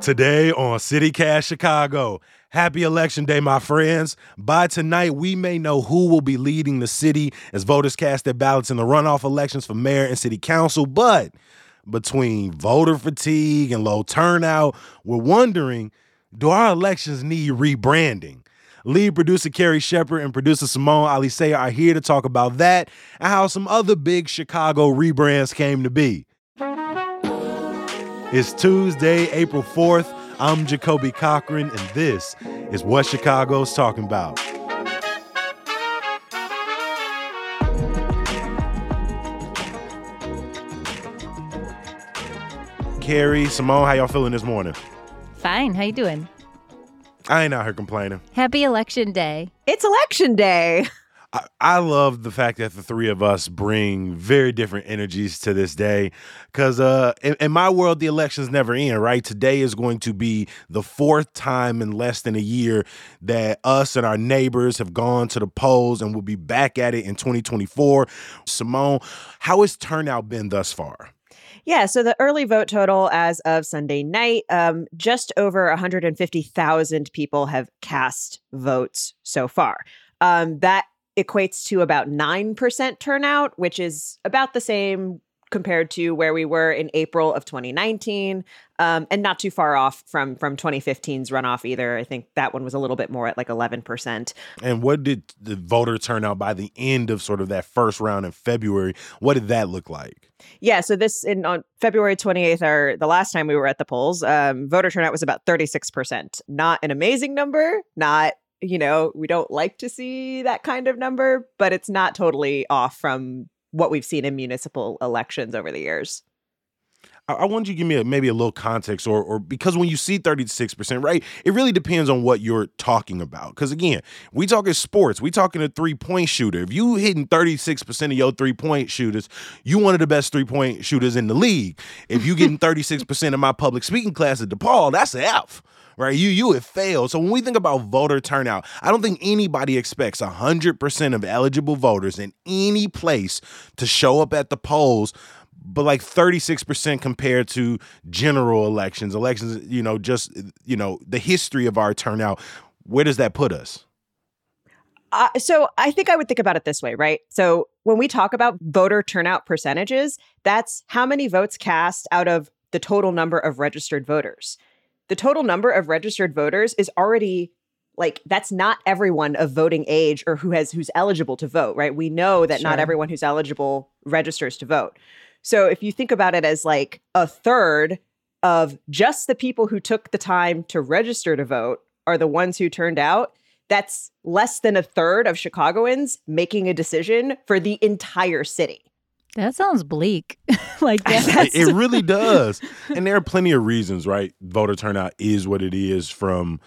Today on CityCast Chicago. Happy Election Day, my friends. By tonight, we may know who will be leading the city as voters cast their ballots in the runoff elections for mayor and city council. But between voter fatigue and low turnout, we're wondering do our elections need rebranding? Lead producer Carrie Shepherd and producer Simone Alicea are here to talk about that and how some other big Chicago rebrands came to be. It's Tuesday, April 4th. I'm Jacoby Cochran, and this is what Chicago's talking about. Carrie, Simone, how y'all feeling this morning? Fine. How you doing? I ain't out here complaining. Happy election day. It's election day. I, love the fact that the three of us bring very different energies to this day. Because uh, in, in my world, the elections never end, right? Today is going to be the fourth time in less than a year that us and our neighbors have gone to the polls and we'll be back at it in 2024. Simone, how has turnout been thus far? Yeah, so the early vote total as of Sunday night, um, just over 150,000 people have cast votes so far. Um, that equates to about 9% turnout, which is about the same compared to where we were in April of 2019, um, and not too far off from from 2015's runoff either. I think that one was a little bit more at like 11%. And what did the voter turnout by the end of sort of that first round in February? What did that look like? Yeah, so this in on February 28th, or the last time we were at the polls, um, voter turnout was about 36%. Not an amazing number, not you know, we don't like to see that kind of number, but it's not totally off from what we've seen in municipal elections over the years. I, want you to give me a, maybe a little context, or or because when you see thirty six percent, right, it really depends on what you're talking about. Because again, we talking sports, we talking a three point shooter. If you hitting thirty six percent of your three point shooters, you one of the best three point shooters in the league. If you getting thirty six percent of my public speaking class at DePaul, that's an F right? You you have failed. So when we think about voter turnout, I don't think anybody expects 100% of eligible voters in any place to show up at the polls but like 36% compared to general elections elections you know just you know the history of our turnout where does that put us uh, so I think I would think about it this way, right? So when we talk about voter turnout percentages, that's how many votes cast out of the total number of registered voters the total number of registered voters is already like that's not everyone of voting age or who has who's eligible to vote, right? We know that sure. not everyone who's eligible registers to vote. So if you think about it as like a third of just the people who took the time to register to vote are the ones who turned out, that's less than a third of Chicagoans making a decision for the entire city. That sounds bleak. like that. it really does. And there are plenty of reasons, right? Voter turnout is what it is from,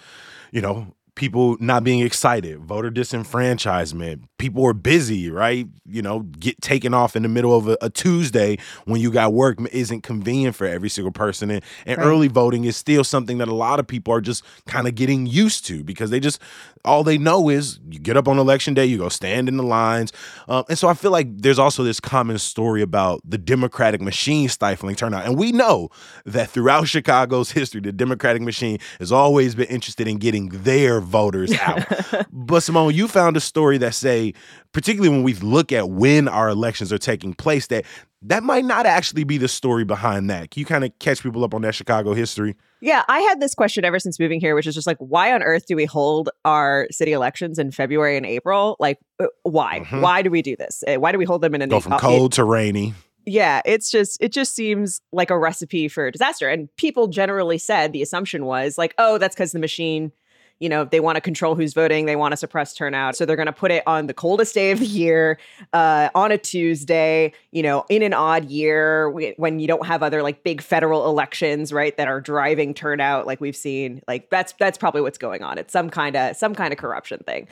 you know, people not being excited, voter disenfranchisement. People are busy, right? You know, get taken off in the middle of a, a Tuesday when you got work isn't convenient for every single person. And, and right. early voting is still something that a lot of people are just kind of getting used to because they just, all they know is you get up on election day, you go stand in the lines. Um, and so I feel like there's also this common story about the Democratic machine stifling turnout. And we know that throughout Chicago's history, the Democratic machine has always been interested in getting their voters out. but Simone, you found a story that say, particularly when we look at when our elections are taking place, that that might not actually be the story behind that. Can you kind of catch people up on that Chicago history? Yeah, I had this question ever since moving here, which is just like, why on earth do we hold our city elections in February and April? Like, uh, why? Mm-hmm. Why do we do this? Uh, why do we hold them in an go from cold to rainy? yeah it's just it just seems like a recipe for disaster and people generally said the assumption was like oh that's because the machine you know, they want to control who's voting, they want to suppress turnout. So they're going to put it on the coldest day of the year, uh, on a Tuesday, you know, in an odd year when you don't have other like big federal elections, right, that are driving turnout like we've seen. Like that's that's probably what's going on. It's some kind of some kind of corruption thing.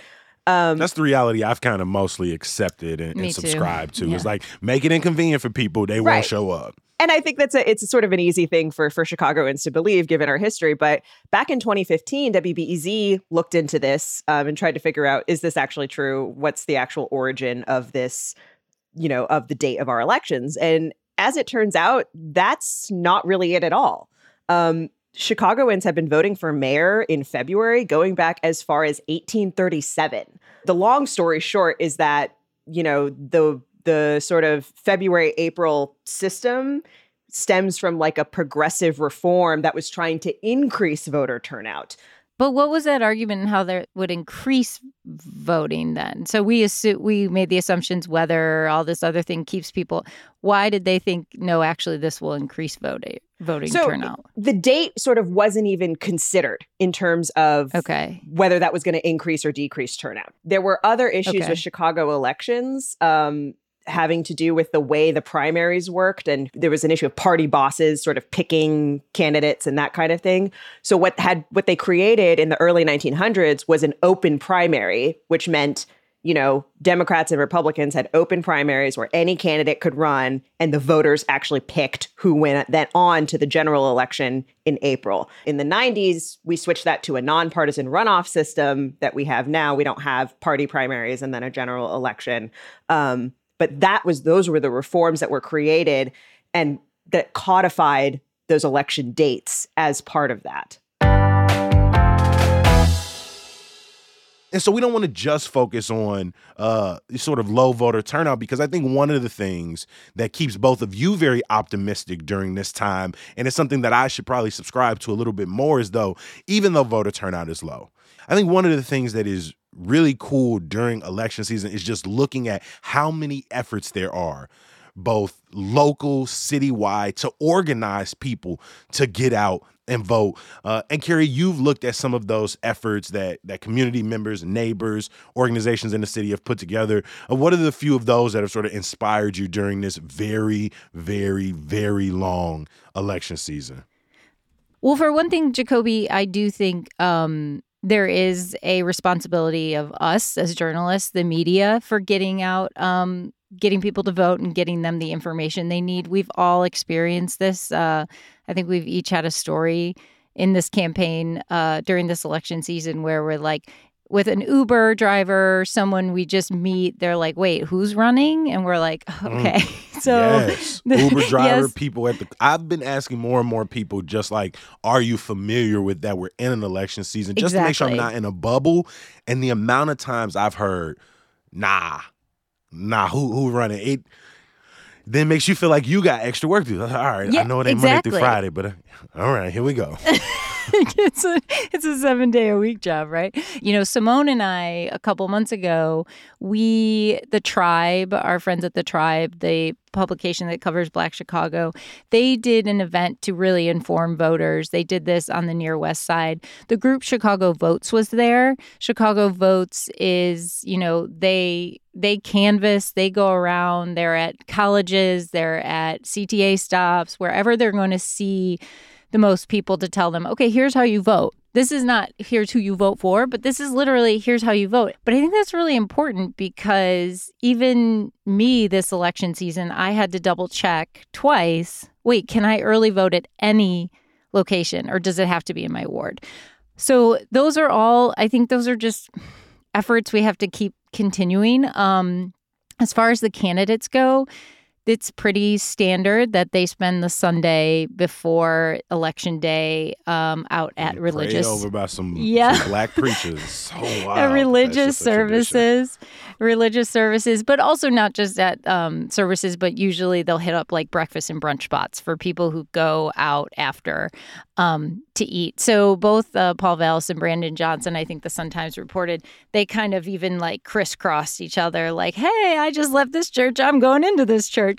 Um, That's the reality I've kind of mostly accepted and, and subscribed to. Yeah. Is like make it inconvenient for people; they right. won't show up and I think that's a it's a sort of an easy thing for for Chicagoans to believe given our history. But back in 2015, WBEZ looked into this um, and tried to figure out is this actually true? What's the actual origin of this? You know, of the date of our elections, and as it turns out, that's not really it at all. Um, Chicagoans have been voting for mayor in February going back as far as 1837. The long story short is that, you know, the the sort of February April system stems from like a progressive reform that was trying to increase voter turnout. But what was that argument and how that would increase voting then? So we assume we made the assumptions whether all this other thing keeps people. Why did they think no? Actually, this will increase voting voting So turnout. the date sort of wasn't even considered in terms of Okay. whether that was going to increase or decrease turnout. There were other issues Okay. with Chicago elections um, having to do with the way the primaries worked, and there was an issue of party bosses sort of picking candidates and that kind of thing. So what had what they created in the early 1900s was an open primary, which meant you know Democrats and Republicans had open primaries where any candidate could run, and the voters actually picked who went then on to the general election in April. In the 90s, we switched that to a nonpartisan runoff system that we have now. We don't have party primaries and then a general election. Um, but that was those were the reforms that were created and that codified those election dates as part of that. And so we don't want to just focus on uh, sort of low voter turnout because I think one of the things that keeps both of you very optimistic during this time, and it's something that I should probably subscribe to a little bit more, is though, even though voter turnout is low, I think one of the things that is really cool during election season is just looking at how many efforts there are both local, citywide, to organize people to get out and vote. Uh, and Carrie, you've looked at some of those efforts that that community members, neighbors, organizations in the city have put together. Uh, what are the few of those that have sort of inspired you during this very, very, very long election season? Well, for one thing, Jacoby, I do think um, there is a responsibility of us as journalists, the media, for getting out, um, getting people to vote and getting them the information they need. We've all experienced this. Uh, I think we've each had a story in this campaign uh, during this election season where we're like, with an Uber driver, someone we just meet, they're like, "Wait, who's running?" And we're like, "Okay." So yes, Uber driver yes. people at the. I've been asking more and more people, just like, are you familiar with that? We're in an election season, just to make sure I'm not in a bubble. And the amount of times I've heard, nah, nah, who who running it? Then makes you feel like you got extra work to do. All right, I know it ain't Monday through Friday, but uh, all right, here we go. it's a it's a seven day a week job, right? You know, Simone and I a couple months ago, we the TRiiBE, our friends at the TRiiBE, the publication that covers Black Chicago, they did an event to really inform voters. They did this on the near west side. The group Chicago Votes was there. Chicago Votes is, you know, they they canvass, they go around, they're at colleges, they're at CTA stops, wherever they're going to see the most people to tell them, okay, here's how you vote. This is not here's who you vote for, but this is literally here's how you vote. But I think that's really important because even me this election season, I had to double check twice. Wait, can I early vote at any location or does it have to be in my ward? So those are all I think those are just efforts we have to keep continuing. Um as far as the candidates go, it's pretty standard that they spend the Sunday before election day um, out at Prayed religious over by some, Yeah. some black preachers. Oh wow, religious services, religious services, but also not just at um, services, but usually they'll hit up like breakfast and brunch spots for people who go out after um, to eat. So both uh, Paul Vallas and Brandon Johnson, I think the Sun Times reported, they kind of even like crisscrossed each other, like, "Hey, I just left this church. I'm going into this church,"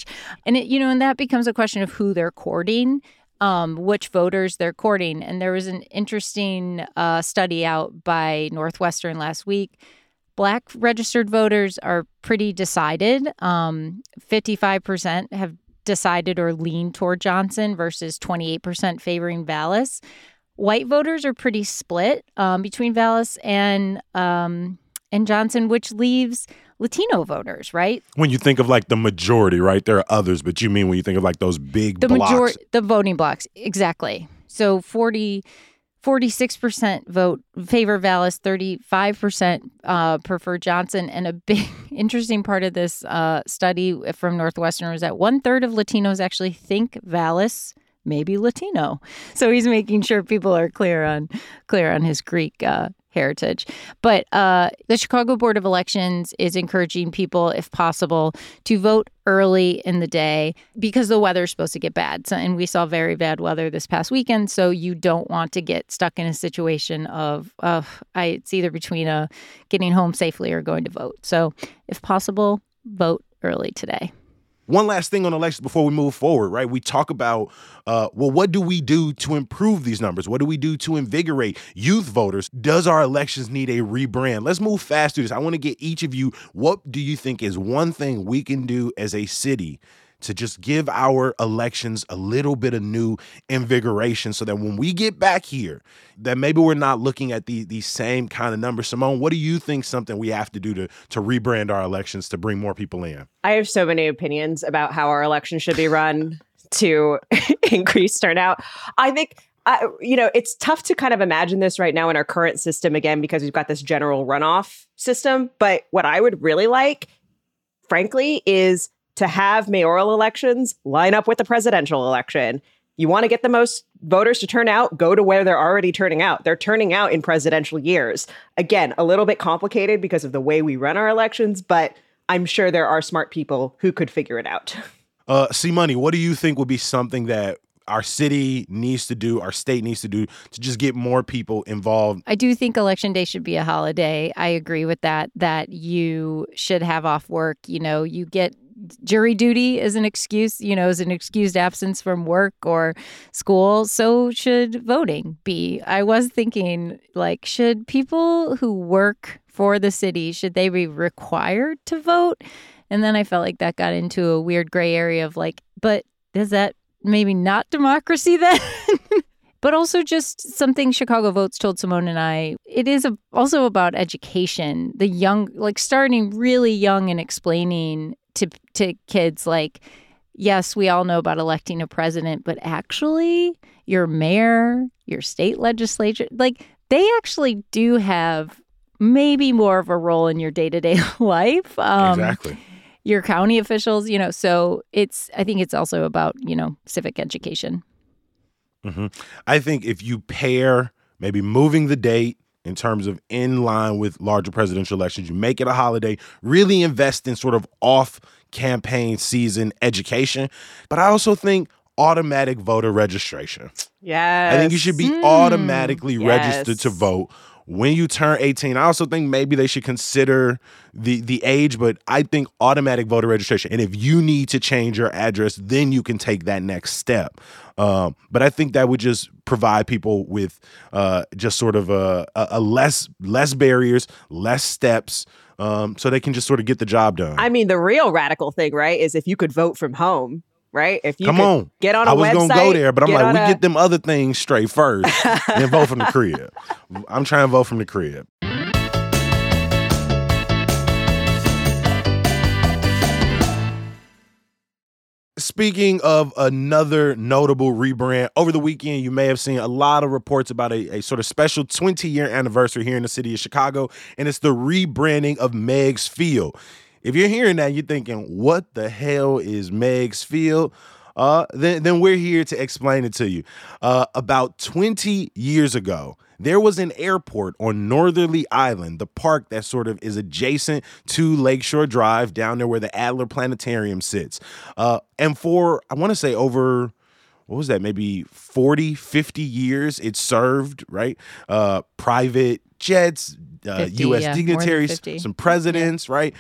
and it, you know, and that becomes a question of who they're courting um, which voters they're courting. And there was an interesting uh, study out by Northwestern last week. Black registered voters are pretty decided. Um, 55% have decided or leaned toward Johnson versus 28% favoring Vallas. White voters are pretty split um, between Vallas and um, and Johnson, which leaves Latino voters, right? When you think of like the majority, right? There are others, but you mean when you think of like those big the blocks. majority the voting blocks exactly so 40 46% vote favor Vallas, 35% uh, prefer Johnson. And a big interesting part of this uh, study from Northwestern was that one third of Latinos actually think Vallas maybe Latino. So he's making sure people are clear on clear on his Greek uh, heritage. But uh, the Chicago Board of Elections is encouraging people, if possible, to vote early in the day because the weather's supposed to get bad. So, and we saw very bad weather this past weekend. So you don't want to get stuck in a situation of, of I, it's either between a getting home safely or going to vote. So if possible, vote early today. One last thing on elections before we move forward, right? We talk about, uh, well, what do we do to improve these numbers? What do we do to invigorate youth voters? Does our elections need a rebrand? Let's move fast through this. I want to get each of you, what do you think is one thing we can do as a city to just give our elections a little bit of new invigoration so that when we get back here, that maybe we're not looking at the the same kind of numbers. Simone, what do you think something we have to do to to rebrand our elections to bring more people in? I have so many opinions about how our elections should be run to increase turnout. I think uh, you know, it's tough to kind of imagine this right now in our current system again because we've got this general runoff system. But what I would really like, frankly, is to have mayoral elections line up with the presidential election. You want to get the most voters to turn out, go to where they're already turning out. They're turning out in presidential years. Again, a little bit complicated because of the way we run our elections, but I'm sure there are smart people who could figure it out. Uh, C Money, what do you think would be something that our city needs to do, our state needs to do to just get more people involved. I do think election day should be a holiday. I agree with that, that you should have off work. You know, you get jury duty is an excuse, you know, is an excused absence from work or school. So should voting be. I was thinking, like, should people who work for the city, should they be required to vote? And then I felt like that got into a weird gray area of like, but does that maybe not democracy then? but also just something Chicago Votes told Simone and I. It is a, also about education. The young, like starting really young and explaining to to kids like yes, we all know about electing a president, but actually your mayor, your state legislature, like they actually do have maybe more of a role in your day-to-day life. Um, exactly. Your county officials, you know, so it's I think it's also about, you know, civic education. Mm-hmm. I think if you pair maybe moving the date in terms of in line with larger presidential elections. You make it a holiday, really invest in sort of off campaign season education. But I also think automatic voter registration. Yeah. I think you should be mm, automatically yes. registered to vote when you turn 18 i also think maybe they should consider the the age but i think automatic voter registration and if you need to change your address then you can take that next step um, but I think that would just provide people with uh, just sort of a, a, less less barriers, less steps, um, so they can just sort of get the job done. I mean, the real radical thing, right, is if you could vote from home. Right? If you come on, get on. I was website, gonna go there, but I'm like, we a... get them other things straight first, and vote from the crib. I'm trying to vote from the crib. Speaking of another notable rebrand, over the weekend, you may have seen a lot of reports about a, a sort of special 20 year anniversary here in the city of Chicago, and it's the rebranding of Meigs Field. If you're hearing that, you're thinking, what the hell is Meigs Field? Uh, then, then we're here to explain it to you. Uh, about 20 years ago, there was an airport on Northerly Island, the park that sort of is adjacent to Lakeshore Drive, down there where the Adler Planetarium sits. Uh, and for, I want to say, over what was that maybe 40 50 years it served right uh private jets uh, 50, U.S. Yeah, dignitaries, some presidents, yeah. right?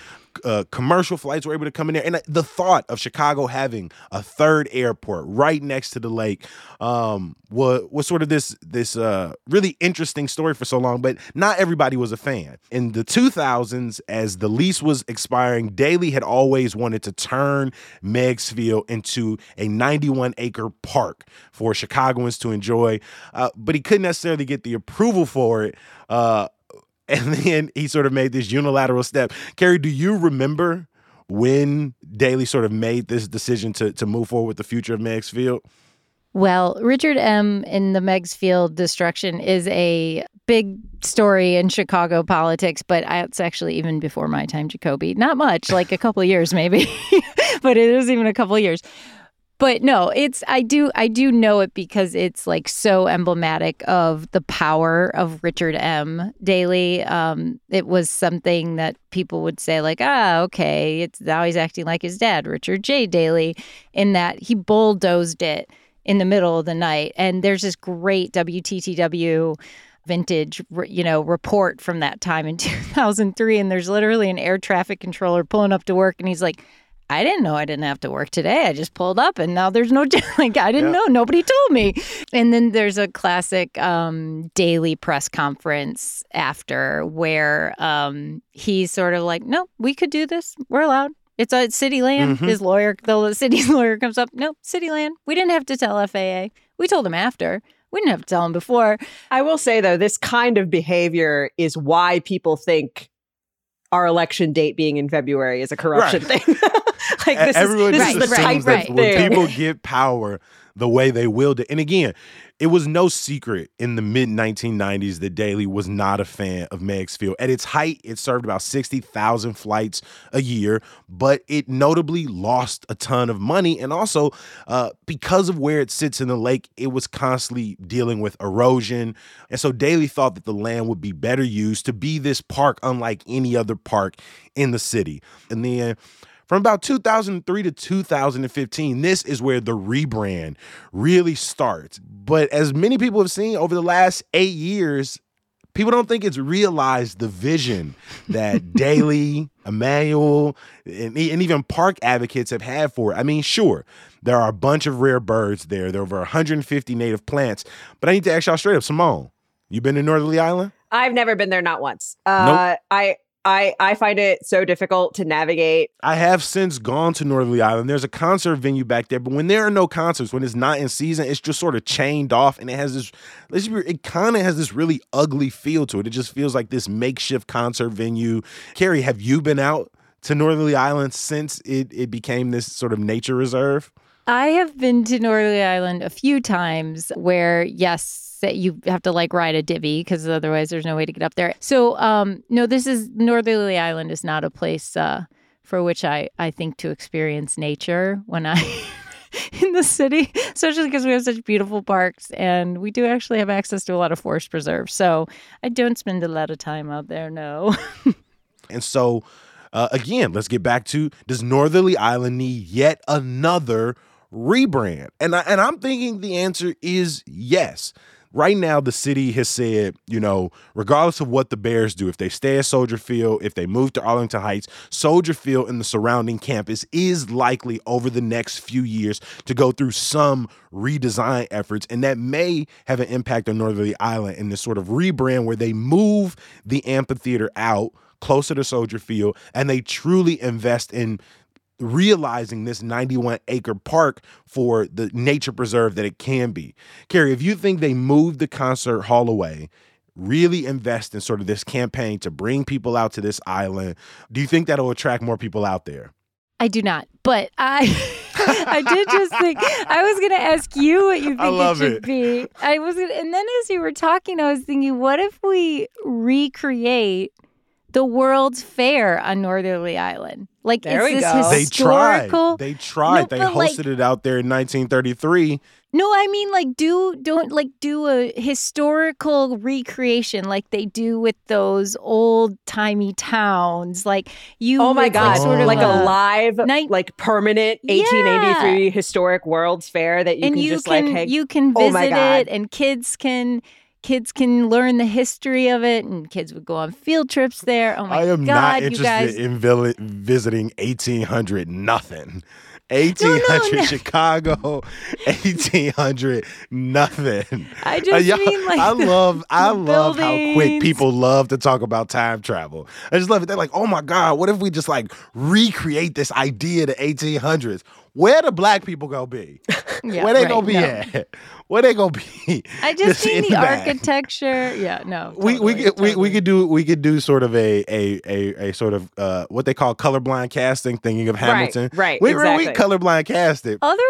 Uh, commercial flights were able to come in there, and uh, the thought of Chicago having a third airport right next to the lake um, was was sort of this this uh, really interesting story for so long. But not everybody was a fan. In the 2000s, as the lease was expiring, Daley had always wanted to turn Meigs Field into a 91 acre park for Chicagoans to enjoy, uh, but he couldn't necessarily get the approval for it. Uh, and then he sort of made this unilateral step. Carrie, do you remember when Daley sort of made this decision to to move forward with the future of Meigs Field? Well, Richard M. in the Meigs Field destruction is a big story in Chicago politics, but it's actually even before my time, Jacoby. Not much, like a couple years maybe, but it is even a couple years. But no, it's I do I do know it because it's like so emblematic of the power of Richard M. Daley. Um, it was something that people would say like, ah, okay, it's now he's acting like his dad, Richard J. Daley, in that he bulldozed it in the middle of the night. And there's this great WTTW vintage you know report from that time in 2003 and there's literally an air traffic controller pulling up to work and he's like I didn't know I didn't have to work today. I just pulled up and now there's no like I didn't yeah. know. Nobody told me. And then there's a classic um, Daley press conference after where um, he's sort of like, "No, we could do this. We're allowed. It's a city land." Mm-hmm. His lawyer, the city's lawyer, comes up. No, city land. We didn't have to tell FAA. We told him after. We didn't have to tell him before. I will say though, this kind of behavior is why people think our election date being in February is a corruption right. thing. like this Everyone is, this is the type right. when people get power the way they willed it. And again, it was no secret in the mid 1990s that Daley was not a fan of Meigs Field. At its height, it served about 60,000 flights a year, but it notably lost a ton of money. And also, uh, because of where it sits in the lake, it was constantly dealing with erosion. And so Daley thought that the land would be better used to be this park, unlike any other park in the city. And then from about 2003 to 2015, this is where the rebrand really starts. But as many people have seen over the last eight years, people don't think it's realized the vision that Daley, Emanuel, and, and, even park advocates have had for it. I mean, sure, there are a bunch of rare birds there. There are over 150 native plants. But I need to ask y'all straight up, Simone, you been to Northerly Island? I've never been there, not once. Uh, nope. I I I find it so difficult to navigate. I have since gone to Northerly Island. There's a concert venue back there, but when there are no concerts, when it's not in season, it's just sort of chained off, and it has this. It kind of has this really ugly feel to it. It just feels like this makeshift concert venue. Carrie, have you been out to Northerly Island since it it became this sort of nature reserve? I have been to Northerly Island a few times where, yes, that you have to like ride a divvy because otherwise there's no way to get up there. So, um, no, this is Northerly Island is not a place uh, for which I, I think to experience nature when I. in the city, especially because we have such beautiful parks and we do actually have access to a lot of forest preserves. So I don't spend a lot of time out there, no. and so, uh, again, let's get back to does Northerly Island need yet another rebrand? And I, and I'm thinking the answer is yes. Right now, the city has said, you know, regardless of what the Bears do, if they stay at Soldier Field, if they move to Arlington Heights, Soldier Field and the surrounding campus is likely over the next few years to go through some redesign efforts. And that may have an impact on Northerly Island in this sort of rebrand where they move the amphitheater out closer to Soldier Field and they truly invest in realizing this 91 acre park for the nature preserve that it can be. Carrie, if you think they moved the concert hall away, really invest in sort of this campaign to bring people out to this island, do you think that'll attract more people out there? I do not, but I I did just think I was going to ask you what you think it should it. be. I was gonna, and then as you were talking I was thinking what if we recreate the World's Fair on Northerly Island. Like, there we go. They tried. They tried. No, they hosted like, it out there in 1933. No, I mean like do don't like do a historical recreation like they do with those old timey towns. Like you. Oh my god! Like, sort of like a, a live, night, like permanent 1883 yeah. historic World's Fair that you and can you just can, like. Hey, you can oh visit oh it, and kids can kids can learn the history of it and kids would go on field trips there. Oh my god! I am God, not interested guys. in visiting 1800 nothing. 1800 no, no, no. Chicago, 1800 nothing. I just uh, mean like I love I love how quick people love to talk about time travel. I just love it. They're like, "Oh my god, what if we just like recreate this idea to 1800s? Where the black people gonna be? yeah, Where they right, gonna be no. at? Where they gonna be? I just mean the, the architecture. Yeah, no. Totally, we we could totally. we, we could do we could do sort of a a a, a sort of uh, what they call colorblind casting, thinking of Hamilton. Right, right. We exactly. we colorblind cast it. Otherwise,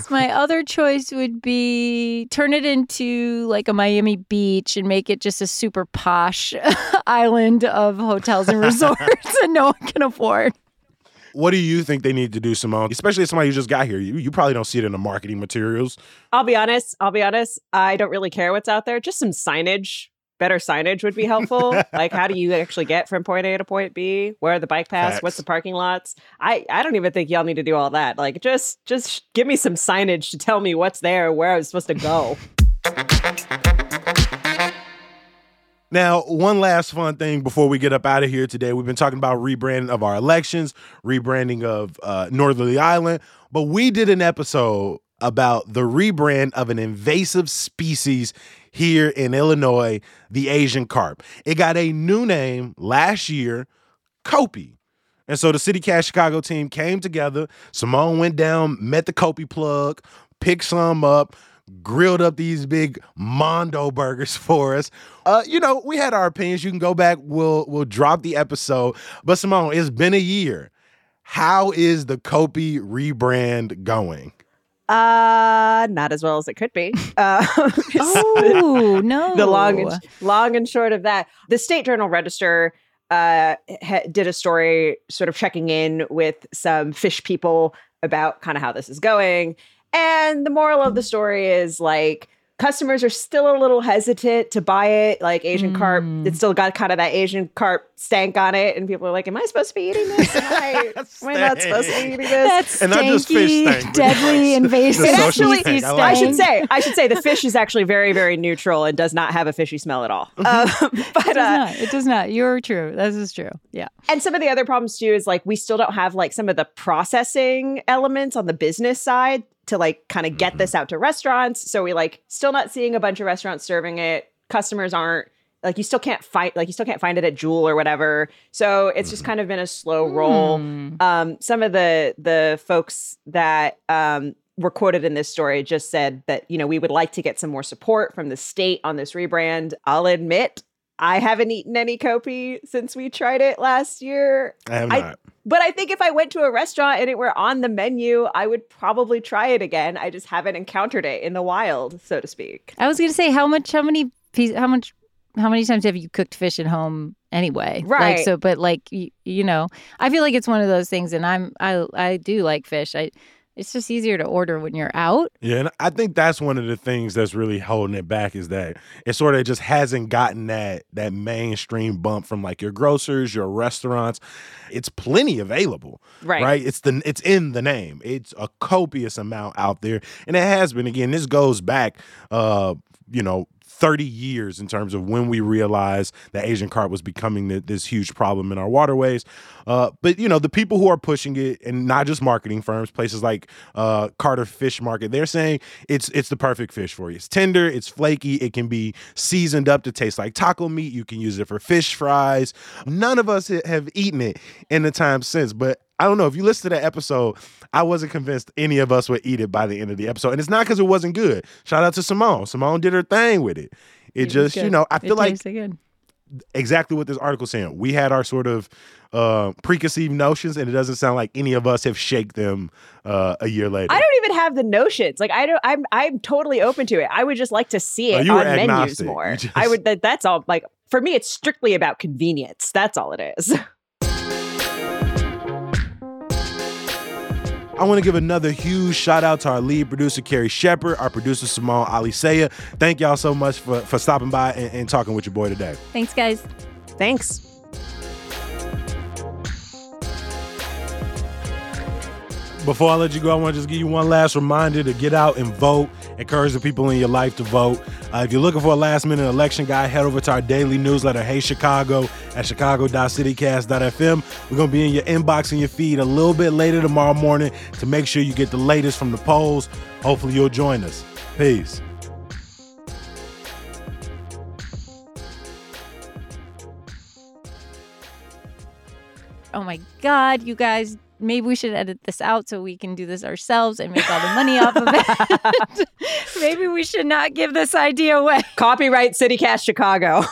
oh. my other choice would be turn it into like a Miami Beach and make it just a super posh island of hotels and resorts that no one can afford. What do you think they need to do, Simone? Especially as somebody who just got here. You, you probably don't see it in the marketing materials. I'll be honest. I'll be honest. I don't really care what's out there. Just some signage. Better signage would be helpful. like, how do you actually get from point A to point B? Where are the bike paths? Facts. What's the parking lots? I I don't even think y'all need to do all that. Like, just just give me some signage to tell me what's there, where I was supposed to go. Now, one last fun thing before we get up out of here today. We've been talking about rebranding of our elections, rebranding of uh, Northerly Island, but we did an episode about the rebrand of an invasive species here in Illinois, the Asian carp. It got a new name last year, Copi. And so the City Cast Chicago team came together. Simone went down, met the Copi plug, picked some up, grilled up these big Mondo burgers for us. Uh, you know, we had our opinions. You can go back. We'll we'll drop the episode. But Simone, it's been a year. How is the Copi rebrand going? Uh, not as well as it could be. Uh, Oh no! the long and, long and short of that, the State Journal Register uh, ha- did a story sort of checking in with some fish people about kind of how this is going. And the moral of the story is like customers are still a little hesitant to buy it. Like Asian carp, Mm. it's still got kind of that Asian carp stank on it. And people are like, Am I supposed to be eating this? Am I, am I not supposed to be eating this? That's And not just fish stanky, stank, deadly, invasive. social actually- stank. I I should say, I should say, the fish is actually very, very neutral and does not have a fishy smell at all. Um, It but does uh, not. It does not. You're true. This is true. Yeah. and some of the other problems too is like we still don't have like some of the processing elements on the business side to like kind of get this out to restaurants. So we like still not seeing a bunch of restaurants serving it. Customers aren't like you still can't find like you still can't find it at Jewel or whatever. So it's just kind of been a slow roll. Hmm. Um, some of the the folks that um, were quoted in this story just said that you know we would like to get some more support from the state on this rebrand. I'll admit I haven't eaten any Copi since we tried it last year. I have I- not. But I think if I went to a restaurant and it were on the menu, I would probably try it again. I just haven't encountered it in the wild, so to speak. I was going to say how much, how many pieces, how much, how many times have you cooked fish at home anyway? Like Right. so, but like you, you know, I feel like it's one of those things, and I'm I I do like fish. I it's just easier to order when you're out. Yeah, and I think that's one of the things that's really holding it back is that it sort of just hasn't gotten that that mainstream bump from like your grocers, your restaurants. It's plenty available, Right. right? It's the it's in the name. It's a copious amount out there, and it has been. Again, this goes back, uh, you know. 30 years in terms of when we realized that Asian carp was becoming th- this huge problem in our waterways. Uh, but, you know, the people who are pushing it, and not just marketing firms, places like uh, Carter Fish Market, they're saying it's it's the perfect fish for you. It's tender, it's flaky, it can be seasoned up to taste like taco meat. You can use it for fish fries. None of us have eaten it in the time since, but I don't know. If you listen to that episode, I wasn't convinced any of us would eat it by the end of the episode. And it's not because it wasn't good. Shout out to Simone. Simone did her thing with it. It was just, you know, I It feel like good. exactly what this article saying. We had our sort of uh, preconceived notions, and it doesn't sound like any of us have shaked them uh, a year later. I don't even have the notions. Like I don't. I'm. I'm totally open to it. I would just like to see Oh, it on menus more. Just- I would. That, that's all. Like for me, it's strictly about convenience. That's all it is. I want to give another huge shout out to our lead producer, Carrie Shepherd, our producer, Simone Alicea. Thank y'all so much for, for stopping by and, and talking with your boy today. Thanks, guys. Thanks. Before I let you go, I want to just give you one last reminder to get out and vote. Encourage the people in your life to vote. Uh, if you're looking for a last minute election guide, head over to our daily newsletter, Hey Chicago, at chicago.citycast.fm. We're going to be in your inbox and your feed a little bit later tomorrow morning to make sure you get the latest from the polls. Hopefully, you'll join us. Peace. Oh my God, you guys. Maybe we should edit this out so we can do this ourselves and make all the money off of it. Maybe we should not give this idea away. Copyright CityCast Chicago.